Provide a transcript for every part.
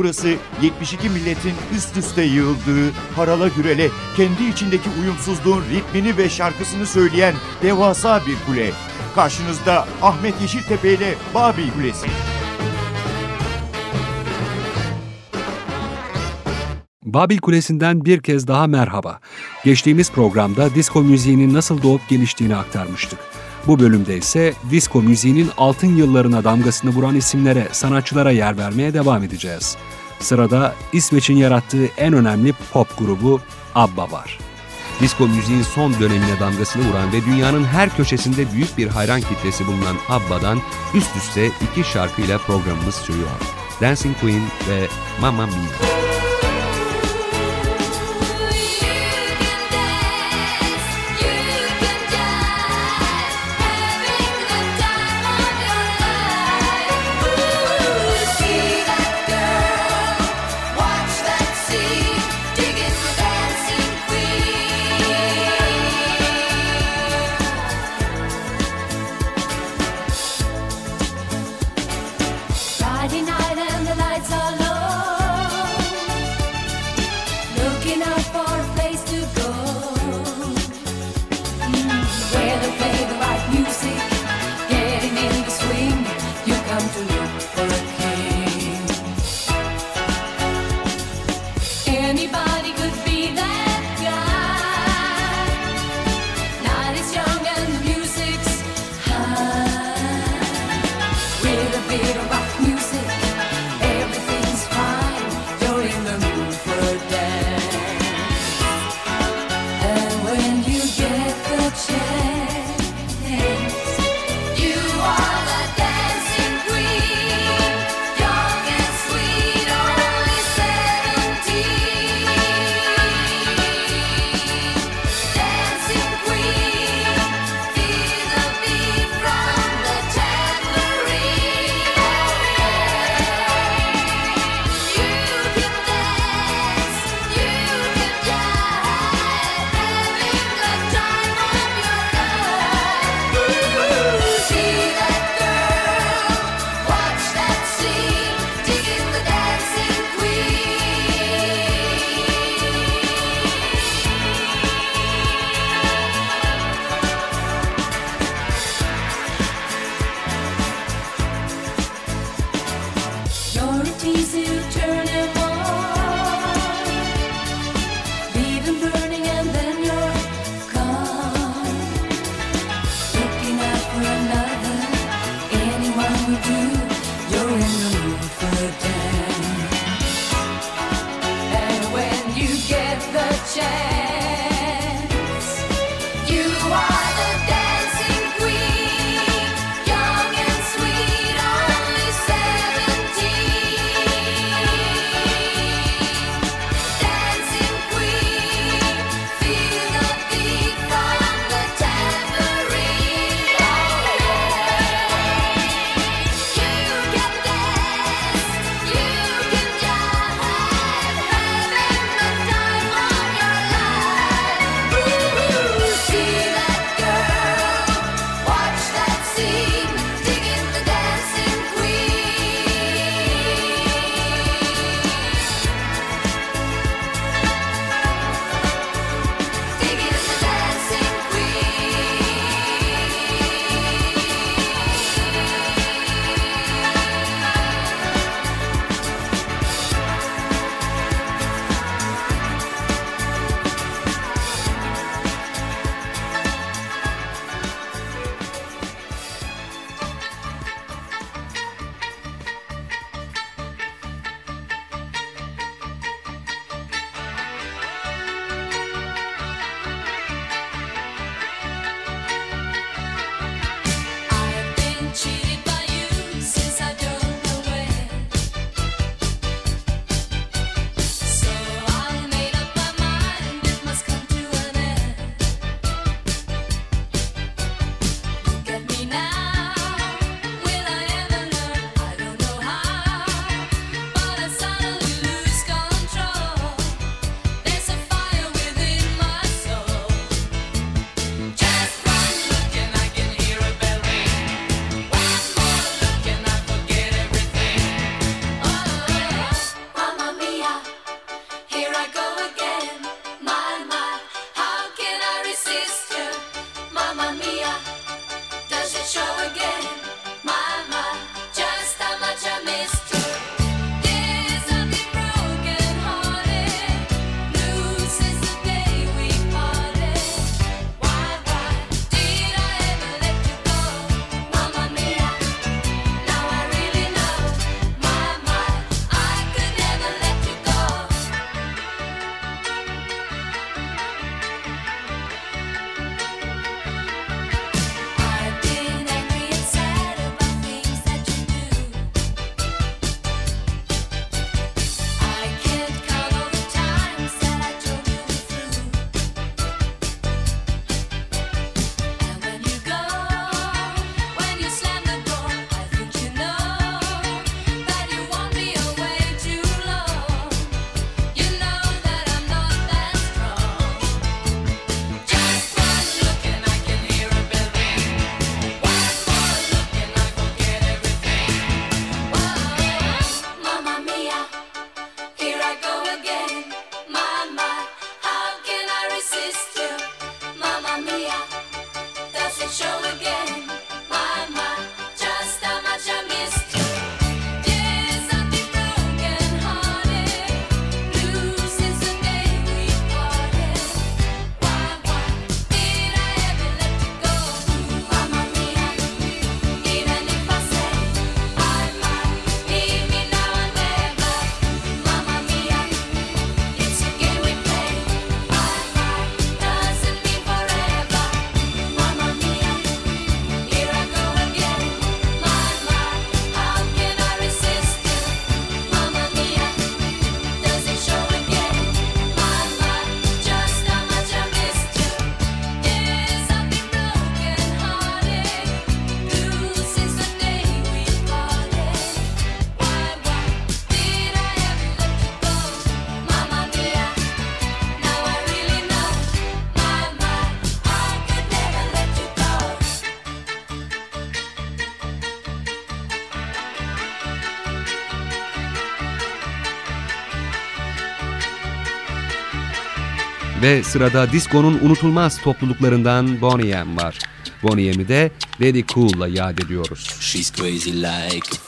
Burası 72 milletin üst üste yığıldığı, harala gürele, kendi içindeki uyumsuzluğun ritmini ve şarkısını söyleyen devasa bir kule. Karşınızda Ahmet Yeşiltepe ile Babil Kulesi. Babil Kulesi'nden bir kez daha merhaba. Geçtiğimiz programda disco müziğinin nasıl doğup geliştiğini aktarmıştık. Bu bölümde ise disco müziğinin altın yıllarına damgasını vuran isimlere, sanatçılara yer vermeye devam edeceğiz. Sırada İsveç'in yarattığı en önemli pop grubu ABBA var. Disco müziğin son dönemine damgasını vuran ve dünyanın her köşesinde büyük bir hayran kitlesi bulunan ABBA'dan üst üste iki şarkıyla programımız sürüyor. Dancing Queen ve Mamma Mia. chance. Ve sırada diskonun unutulmaz topluluklarından Bonnie M var. Bonnie M'i de Lady Cool'la yad ediyoruz. She's crazy like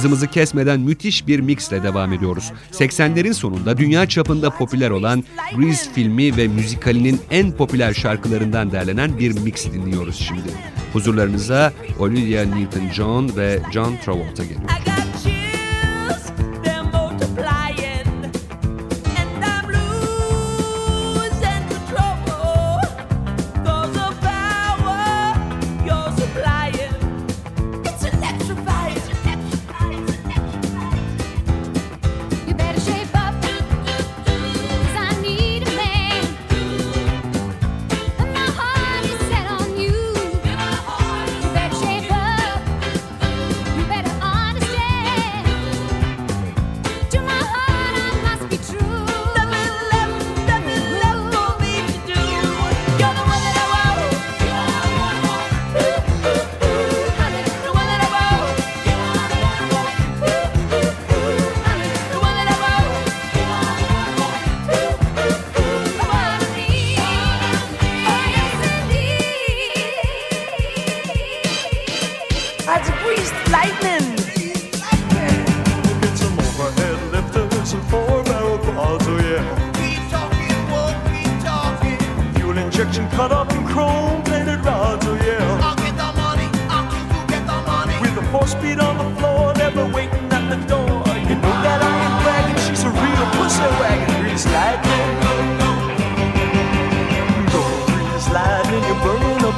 Hızımızı kesmeden müthiş bir mixle devam ediyoruz. 80'lerin sonunda dünya çapında popüler olan Grease filmi ve müzikalinin en popüler şarkılarından derlenen bir mix dinliyoruz şimdi. Huzurlarınıza Olivia Newton-John ve John Travolta geliyor.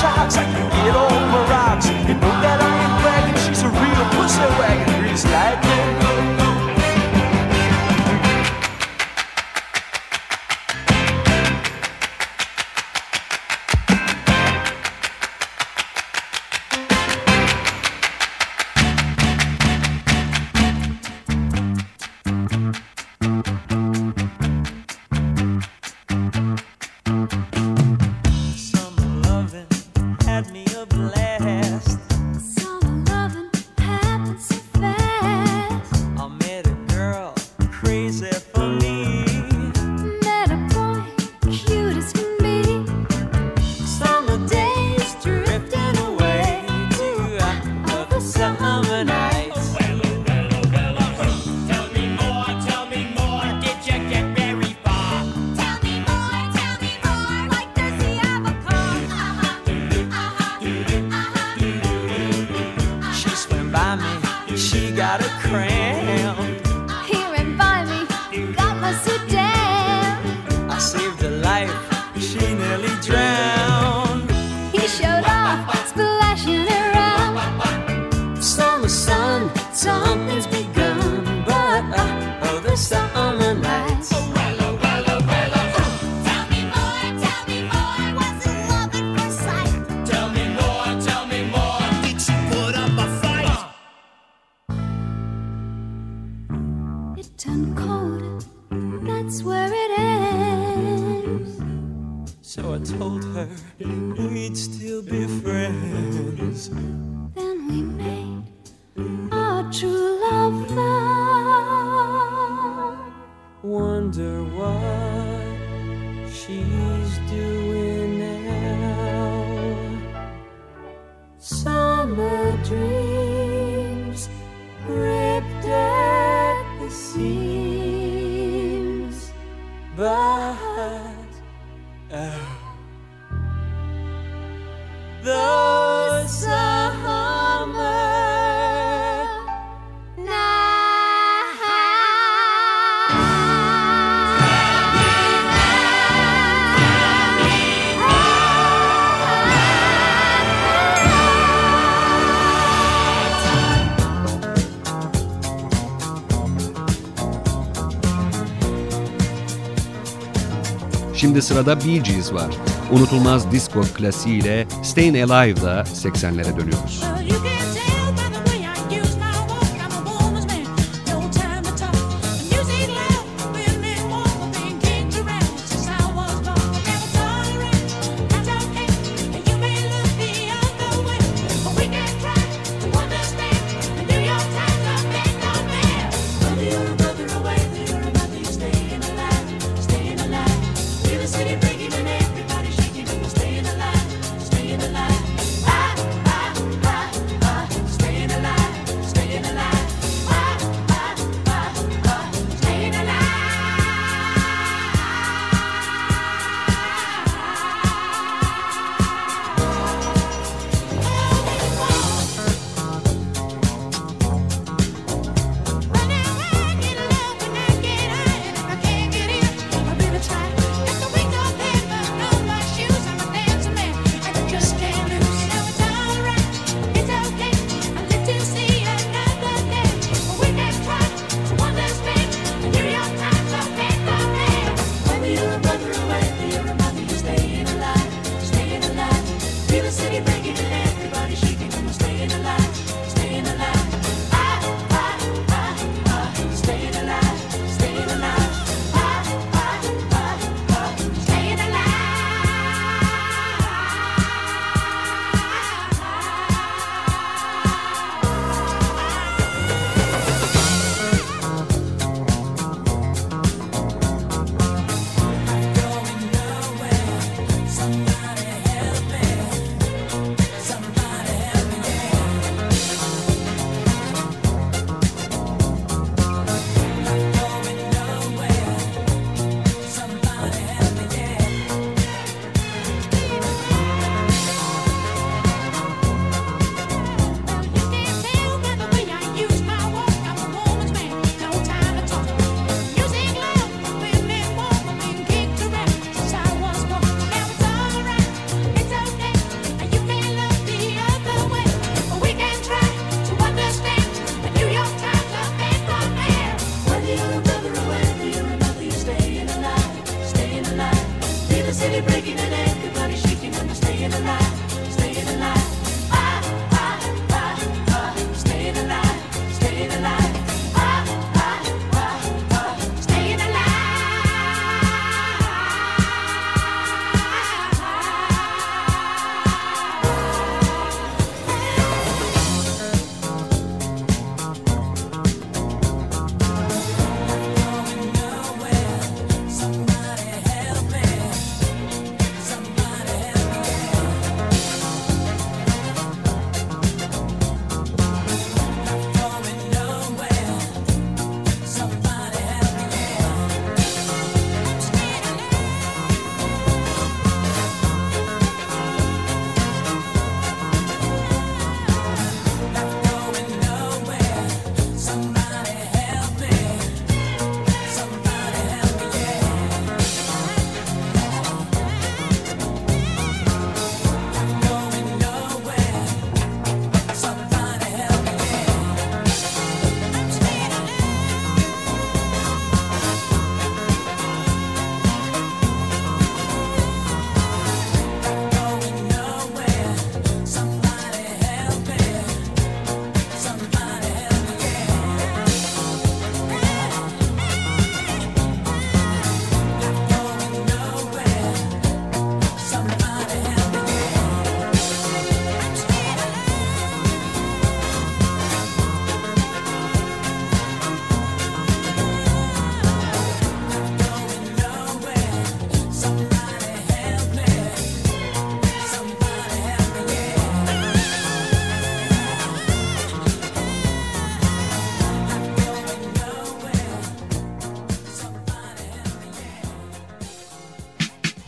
chocks. I can get over rocks. You know that I ain't bragging. She's a real pussy wagon. Grease lightning. by me, she got a cramp. Here and by me, got my Sudan. I saved a life, she nearly drowned. Şimdi sırada Bee Gees var. Unutulmaz disco klasiğiyle Stayin' Alive'da 80'lere dönüyoruz. Oh,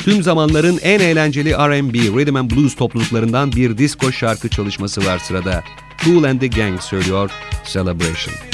tüm zamanların en eğlenceli R&B, Rhythm and Blues topluluklarından bir disco şarkı çalışması var sırada. Cool and the Gang söylüyor Celebration.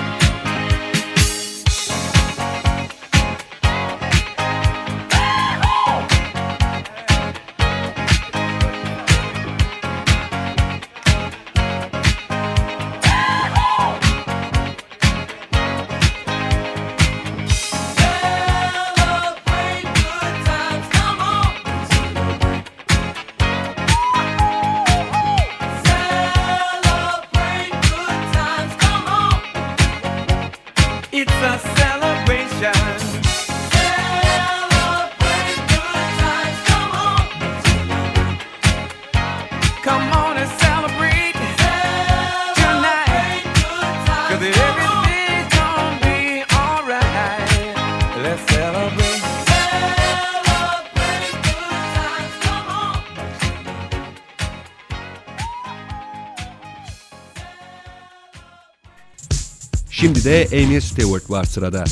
Şimdi de Amy Stewart var sırada.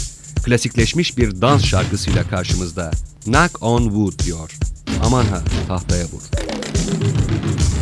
Klasikleşmiş bir dans şarkısıyla karşımızda. Knock on wood diyor. Aman ha tahtaya vur. Thank you.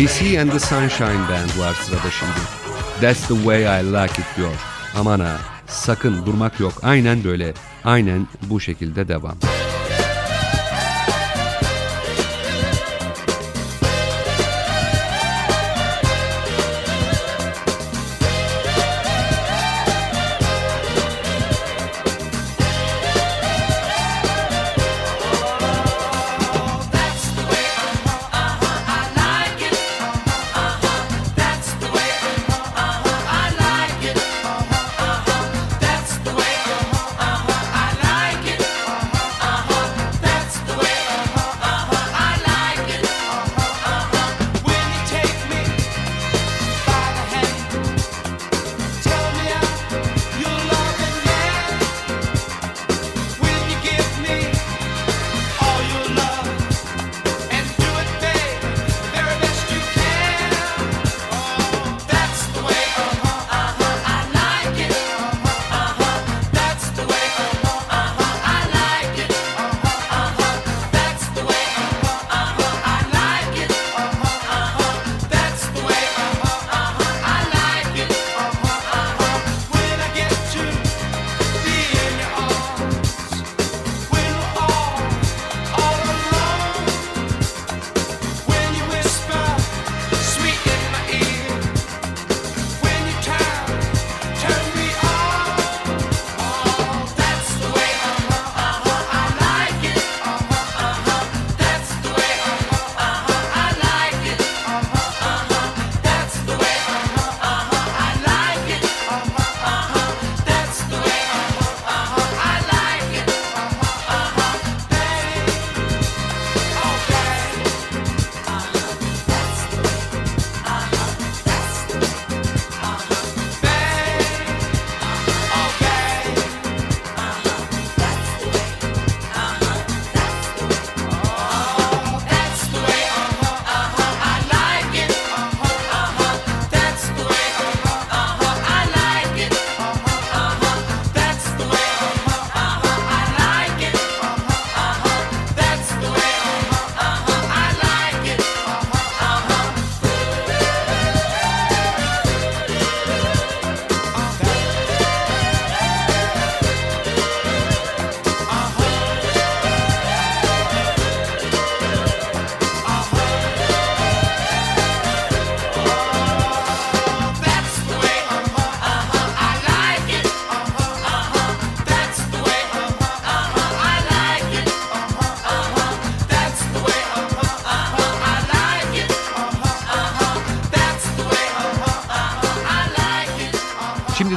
AC and the Sunshine Band var sırada şimdi. That's the way I like it diyor. Aman ha sakın durmak yok. Aynen böyle. Aynen bu şekilde devam.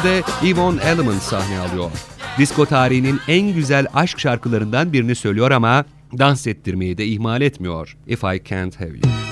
albümde Yvonne Elliman sahne alıyor. Disko tarihinin en güzel aşk şarkılarından birini söylüyor ama dans ettirmeyi de ihmal etmiyor. If I Can't Have You.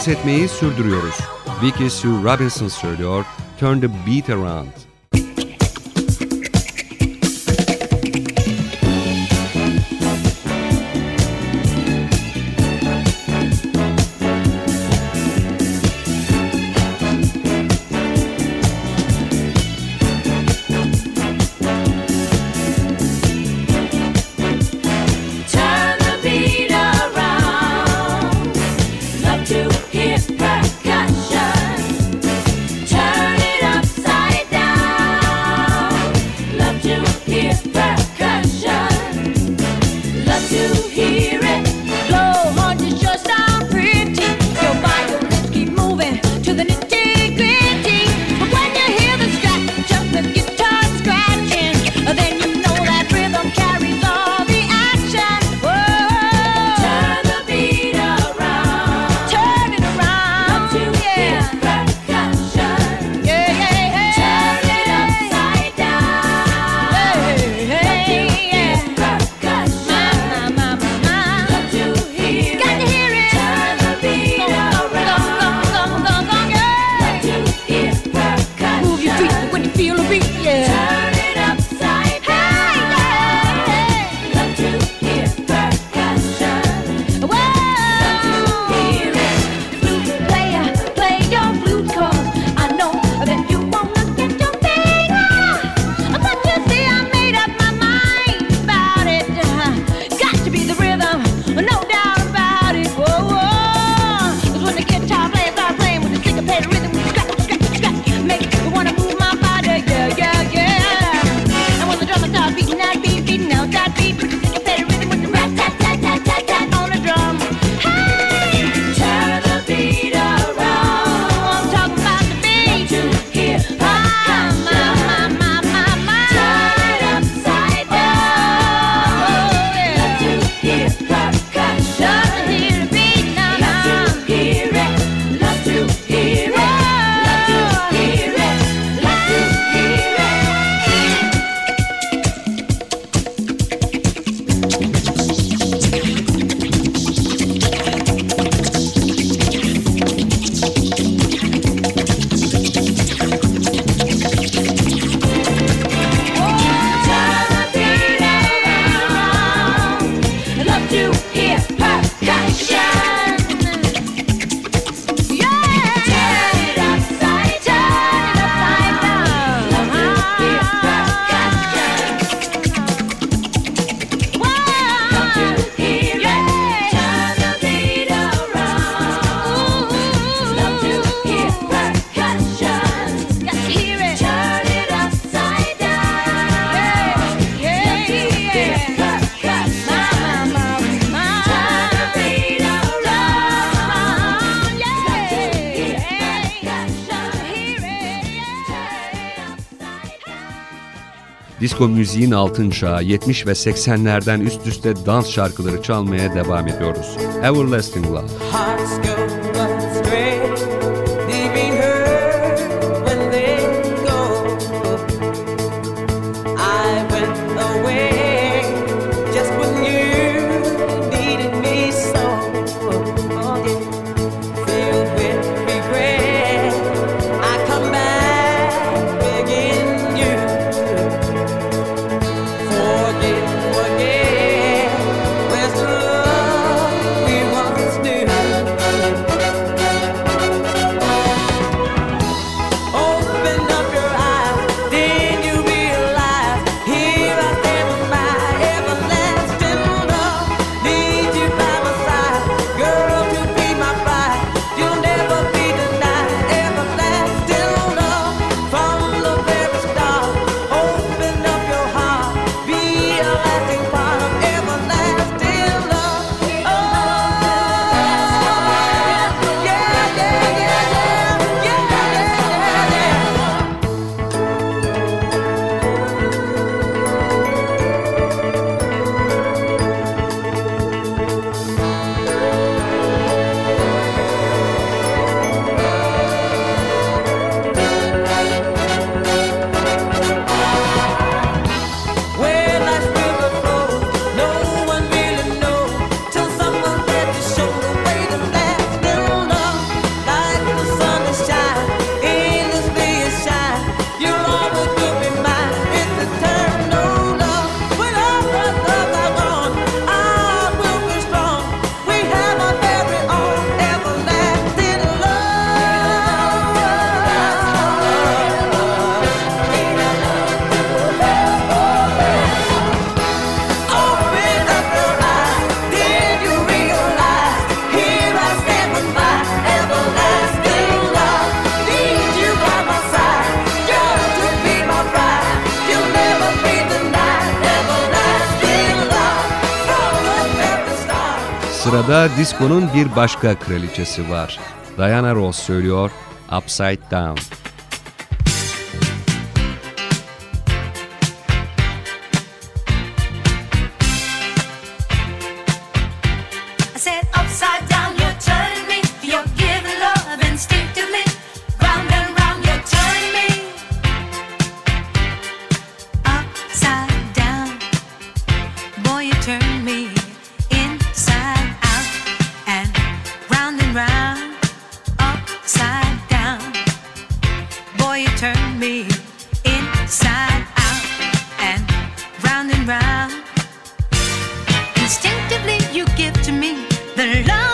dans etmeyi sürdürüyoruz. Vicky Sue Robinson söylüyor Turn the Beat Around. Disko müziğin altın çağı 70 ve 80'lerden üst üste dans şarkıları çalmaya devam ediyoruz. Everlasting Love. Diskonun bir başka kraliçesi var. Diana Ross söylüyor Upside Down. the love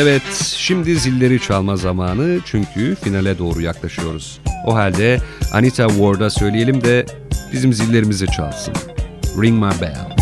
Evet, şimdi zilleri çalma zamanı çünkü finale doğru yaklaşıyoruz. O halde Anita Ward'a söyleyelim de bizim zillerimizi çalsın. Ring my bell.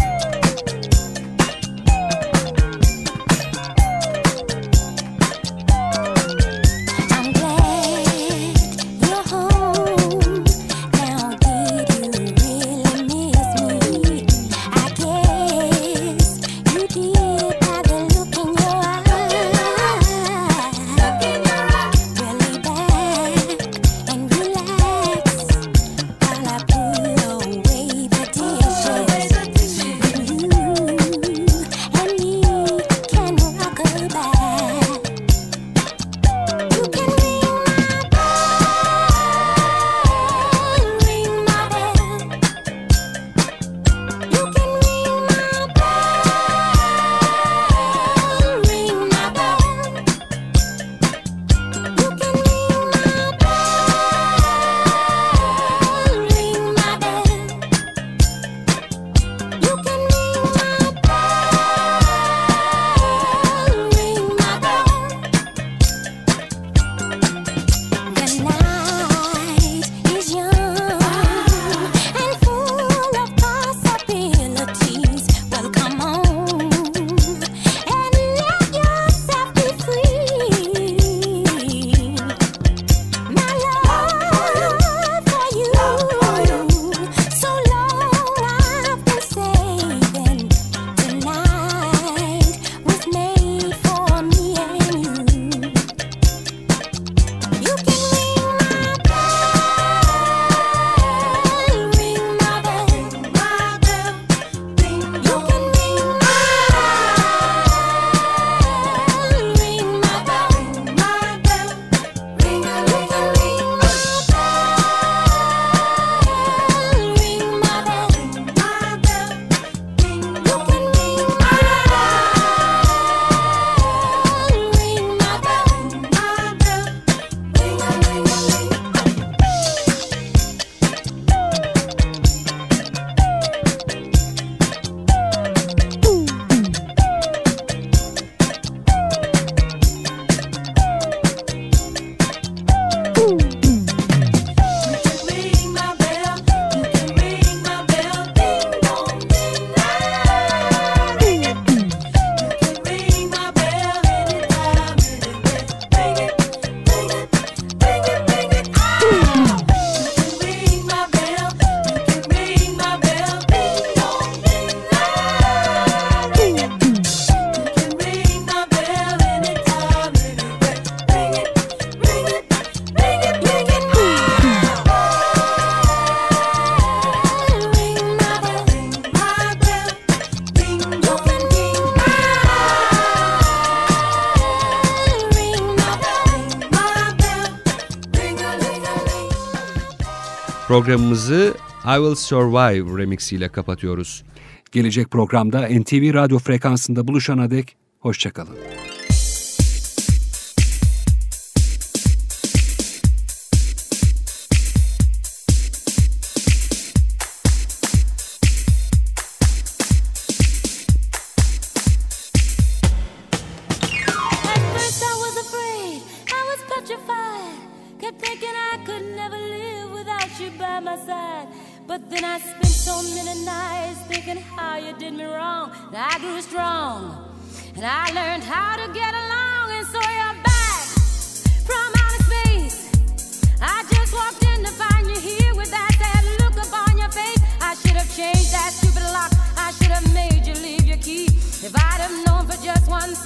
Programımızı I Will Survive remixiyle kapatıyoruz. Gelecek programda NTV radyo frekansında buluşana dek hoşçakalın. and I learned how to get along, and so you're back from outer space. I just walked in to find you here with that sad look upon your face. I should have changed that stupid lock. I should have made you leave your key. If I'd have known for just one.